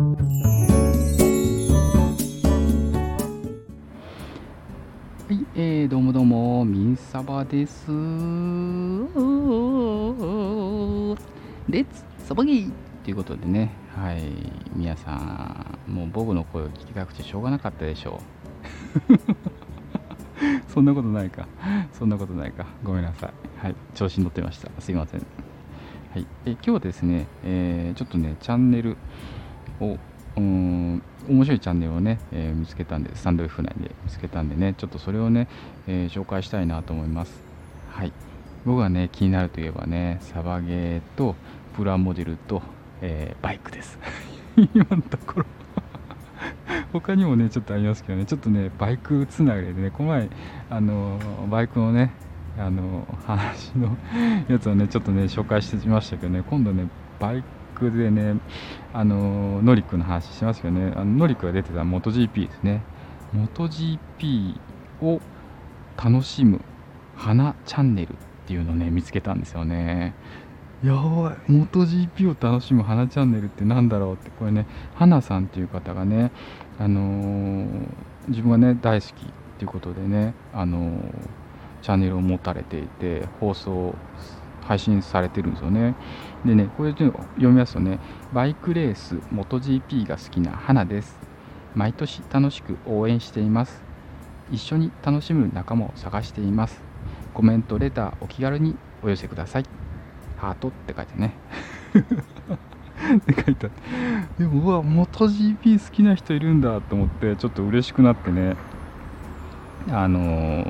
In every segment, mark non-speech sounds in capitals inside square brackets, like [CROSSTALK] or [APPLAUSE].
はい、えー、どうもどうも、ミンサバです。レッツサバギーということでね、はい、皆さん、もう僕の声を聞きたくてしょうがなかったでしょう。[LAUGHS] そんなことないか。そんなことないか。ごめんなさい。はい、調子に乗ってました。すいません。はい、え今日はですね、えー、ちょっとね、チャンネルを、うん面白いチャンネルをね、えー、見つけたんで、スタンド F 内で見つけたんでね、ちょっとそれをね、えー、紹介したいなと思います。はい。僕がね、気になるといえばね、サバゲーとプラモデルと、えー、バイクです。[LAUGHS] 今のところ [LAUGHS] 他にもね、ちょっとありますけどね、ちょっとね、バイクつながりでね、この前、あのバイクのね、あの話のやつをね、ちょっとね、紹介してみましたけどね、今度ね、バイクでね、あのノリックの話しますけどね、あのノリックが出てた MotoGP ですね。MotoGP を楽しむ花チャンネルっていうのをね、見つけたんですよね。やばい、MotoGP を楽しむ花チャンネルって何だろうって、これね、花さんっていう方がね、あのー、自分がね、大好きっていうことでね、あのー、チャンネルを持たれていて、放送配信されてるんですよね。でね、これ読みますとね、バイクレース、MotoGP が好きな花です。毎年楽しく応援しています。一緒に楽しむ仲間を探しています。コメント、レター、お気軽にお寄せください。ハートって書いてね。[LAUGHS] って書いてあ。でも、うわ、MotoGP 好きな人いるんだと思って、ちょっと嬉しくなってね、あのー、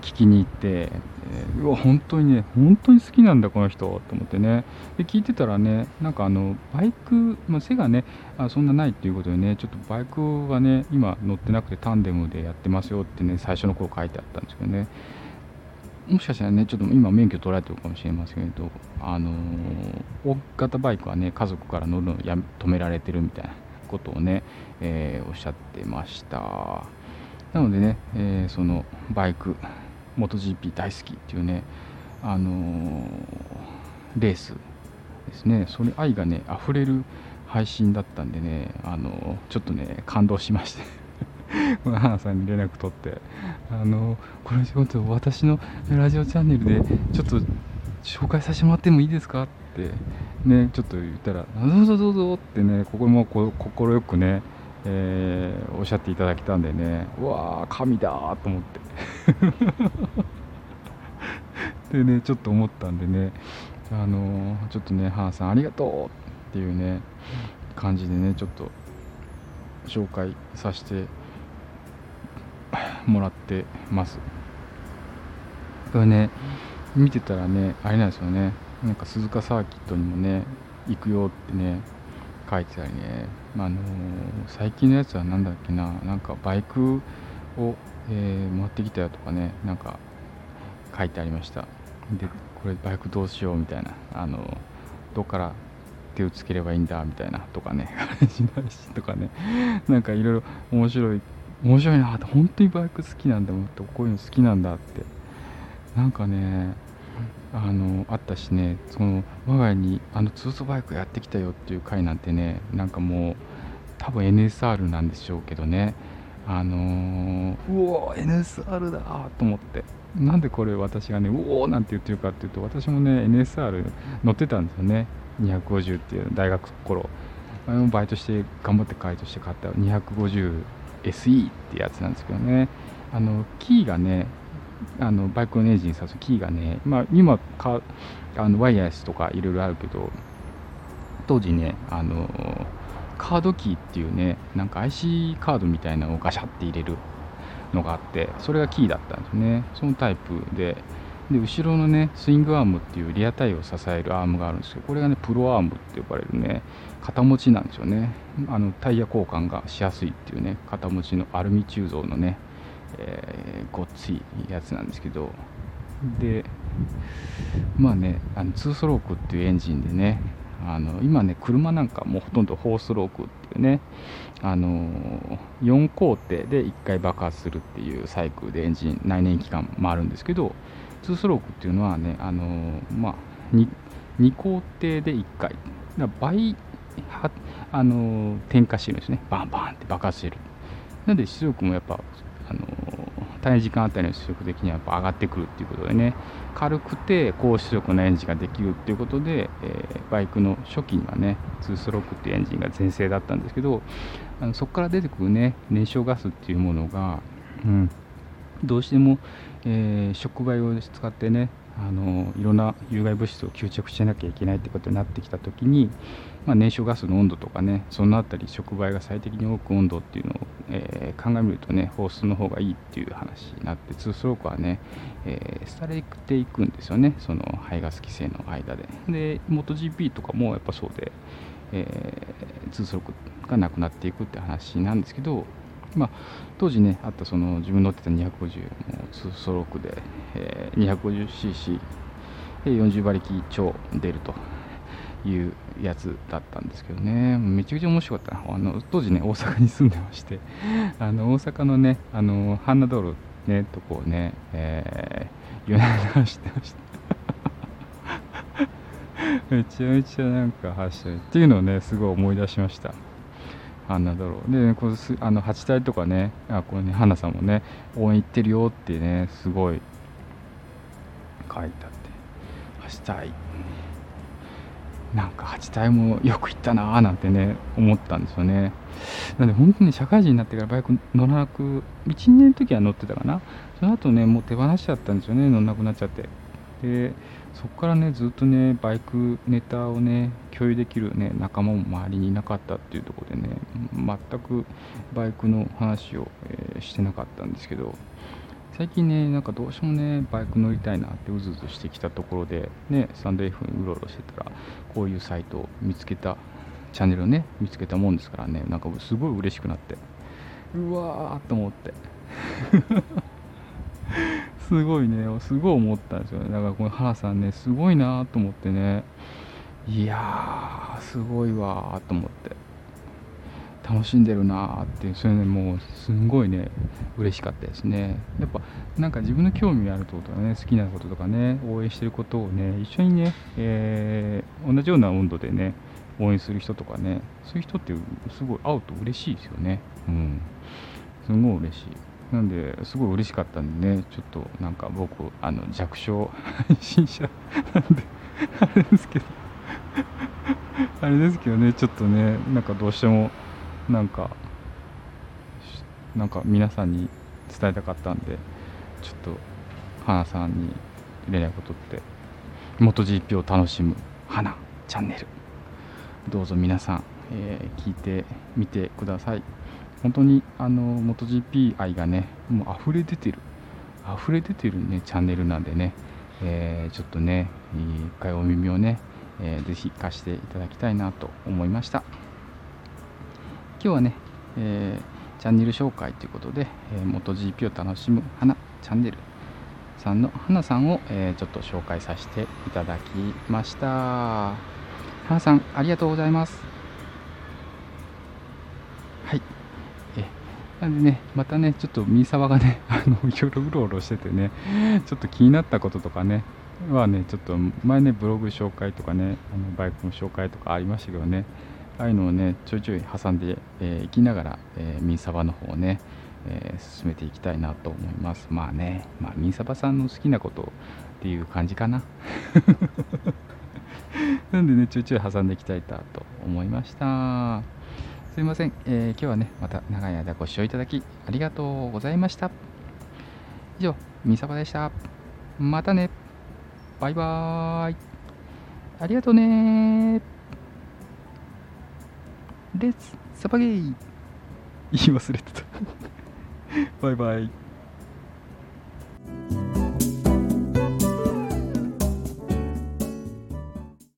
聞きに行って、うわ本当にね本当に好きなんだこの人と思ってね。で聞いてたらねなんかあのバイク、まあ、背がねあそんなないっていうことでねちょっとバイクはね今乗ってなくてタンデムでやってますよってね最初の頃書いてあったんですけどね。もしかしたらねちょっと今免許取られてるかもしれませんけどあの大型バイクはね家族から乗るのや止められてるみたいなことをね、えー、おっしゃってました。なのでね、えー、そのバイク MotoGP 大好きっていうね、あのー、レースですね、それ愛がね、溢れる配信だったんでね、あのー、ちょっとね、感動しまして。[LAUGHS] この花さんに連絡取って、あのー、これちょっと私のラジオチャンネルでちょっと紹介させてもらってもいいですかってね、ちょっと言ったら、どうぞどうぞってね、ここも快くね、えー、おっしゃっていただけたんでねうわー神だと思って。[LAUGHS] でねちょっと思ったんでねあのー、ちょっとね母さんありがとうっていうね感じでねちょっと紹介させてもらってます。これね見てたらねあれなんですよね。なんか鈴鹿サーキットにもね行くよってね書いてたりね、まあ、のー、最近のやつは何だっけな。なんかバイクを、えー、持ってきたよとかね。なんか書いてありました。でこれバイクどうしようみたいな。あのどっから手をつければいいんだみたいなとかね。話しとかね。なんかいろいろ面白い面白いなって本当にバイク好きなんだもっとこういうの好きなんだって。なんかねあのあったしねその我が家にあのツースバイクやってきたよっていう回なんてねなんかもう多分 NSR なんでしょうけどね。あのー、うお NSR だと思って。なんでこれ私がねうおーなんて言ってるかっていうと私もね NSR 乗ってたんですよね。250っていう大学頃。バイトして頑張ってバイトして買った 250SE ってやつなんですけどね。あのキーがねあのバイクのエンジンさすキーがね、まあ、今かあのワイヤレスとかいろいろあるけど当時ねあのカードキーっていうねなんか IC カードみたいなのをガシャって入れるのがあってそれがキーだったんですね。そのタイプで。で後ろのねスイングアームっていうリアタイを支えるアームがあるんですけどこれがねプロアームって呼ばれるね肩持ちなんですよね。あのタイヤ交換がしやすいっていうね肩持ちのアルミ鋳造のねえー、ごっついやつなんですけどでまあねあの2ストロークっていうエンジンでねあの今ね車なんかもうほとんど4ストロークっていうねあの4工程で1回爆発するっていうサイクルでエンジン内燃機関回るんですけど2ストロークっていうのはねあのまあ 2, 2工程で1回だ倍はあの点火してるんですね。バンバンって爆発してる。なんで出力もやっぱあの短時間あたりの出力的にはやっぱ上がってくるっていうことでね。軽くて高出力のエンジンができるっていうことで、えー、バイクの初期にはね2ストロークっていうエンジンが全盛だったんですけどあのそこから出てくるね燃焼ガスっていうものが、うん、どうしても、えー、触媒を使ってねあのいろんな有害物質を吸着しなきゃいけないってことになってきた時に、まあ、燃焼ガスの温度とかねそのあたり触媒が最適に多く温度っていうのを、えー、鑑みるとね放出の方がいいっていう話になって2ストロークはね、えー、廃れていくんですよね。その排ガス規制の間で。で MotoGP とかもやっぱそうで、えー、2ストロークがなくなっていくって話なんですけどまあ、当時ねあったその自分乗ってた250も2ストロークで、えー、250cc 40馬力超出ると。いうやつだったんですけどね。めちゃくちゃ面白かったあの当時ね大阪に住んでまして。[LAUGHS] あの大阪のねあのハンナ道路ねとこをね、えー、夜中走ってました。[LAUGHS] めちゃめちゃなんか走ってる。っていうのをねすごい思い出しました。あなだろうでこうあの8体とかねあこれね花さんもね応援行ってるよってねすごい書いてあって8体なんか8体もよく行ったなーなんてね思ったんですよね。なんで本当に社会人になってからバイク乗らなく12年の時は乗ってたかな。その後ねもう手放しちゃったんですよね乗んなくなっちゃって。でそこからねずっとねバイクネタをね共有できるね仲間も周りにいなかったっていうところでね全くバイクの話を、えー、してなかったんですけど。最近ねなんかどうしてもねバイク乗りたいなってうずうずしてきたところでねスタンド F にうろうろしてたらこういうサイトを見つけたチャンネルをね見つけたもんですからねなんかすごい嬉しくなってうわーと思って。[LAUGHS] すごいねすごい思ったんですよね。だからこの原さんねすごいなと思ってね。いやーすごいわと思って。楽しんでるなっていうそれねもうすんごいね嬉しかったですね。やっぱなんか自分の興味があることとかね好きなこととかね応援してることをね一緒にね、えー、同じような温度でね応援する人とかねそういう人ってすごい会うと嬉しいですよね。うん。すんごい嬉しい。なんですごい嬉しかったんでねちょっとなんか僕あの弱小配信者なんであれですけど。あれですけどねちょっとねなんかどうしてもなんかなんか皆さんに伝えたかったんでちょっと花さんに連絡を取って MotoGP を楽しむ花チャンネル。どうぞ皆さん、えー、聞いてみてください。本当にあの MotoGP 愛がねもう溢れ出てる。溢れ出てるねチャンネルなんでね、えー、ちょっとね一回お耳をね、えー、ぜひ貸していただきたいなと思いました。今日はね、えー、チャンネル紹介ということで、えー、MotoGP を楽しむ花チャンネルさんの花さんを、えー、ちょっと紹介させていただきました。花さんありがとうございます。はい。えなんでね、またね、ちょっとミーサワがね、[LAUGHS] あの、いろいろうろうろしててね、ちょっと気になったこととかね、はね、ちょっと前ね、ブログ紹介とかね、あのバイクの紹介とかありましたけどね、ああいうのをね、ちょいちょい挟んでい、えー、きながら、えー、ミーサバの方をね、えー、進めていきたいなと思います。まあね、まあ、ミーサバさんの好きなことっていう感じかな。[LAUGHS] なんでね、ちょいちょい挟んでいきたいなと思いました。すいません、えー、今日はね、また長い間ご視聴いただきありがとうございました。以上、みさばでした。またね。バイバーイ。ありがとうねレッツサバゲー言い忘れてたバイバイ。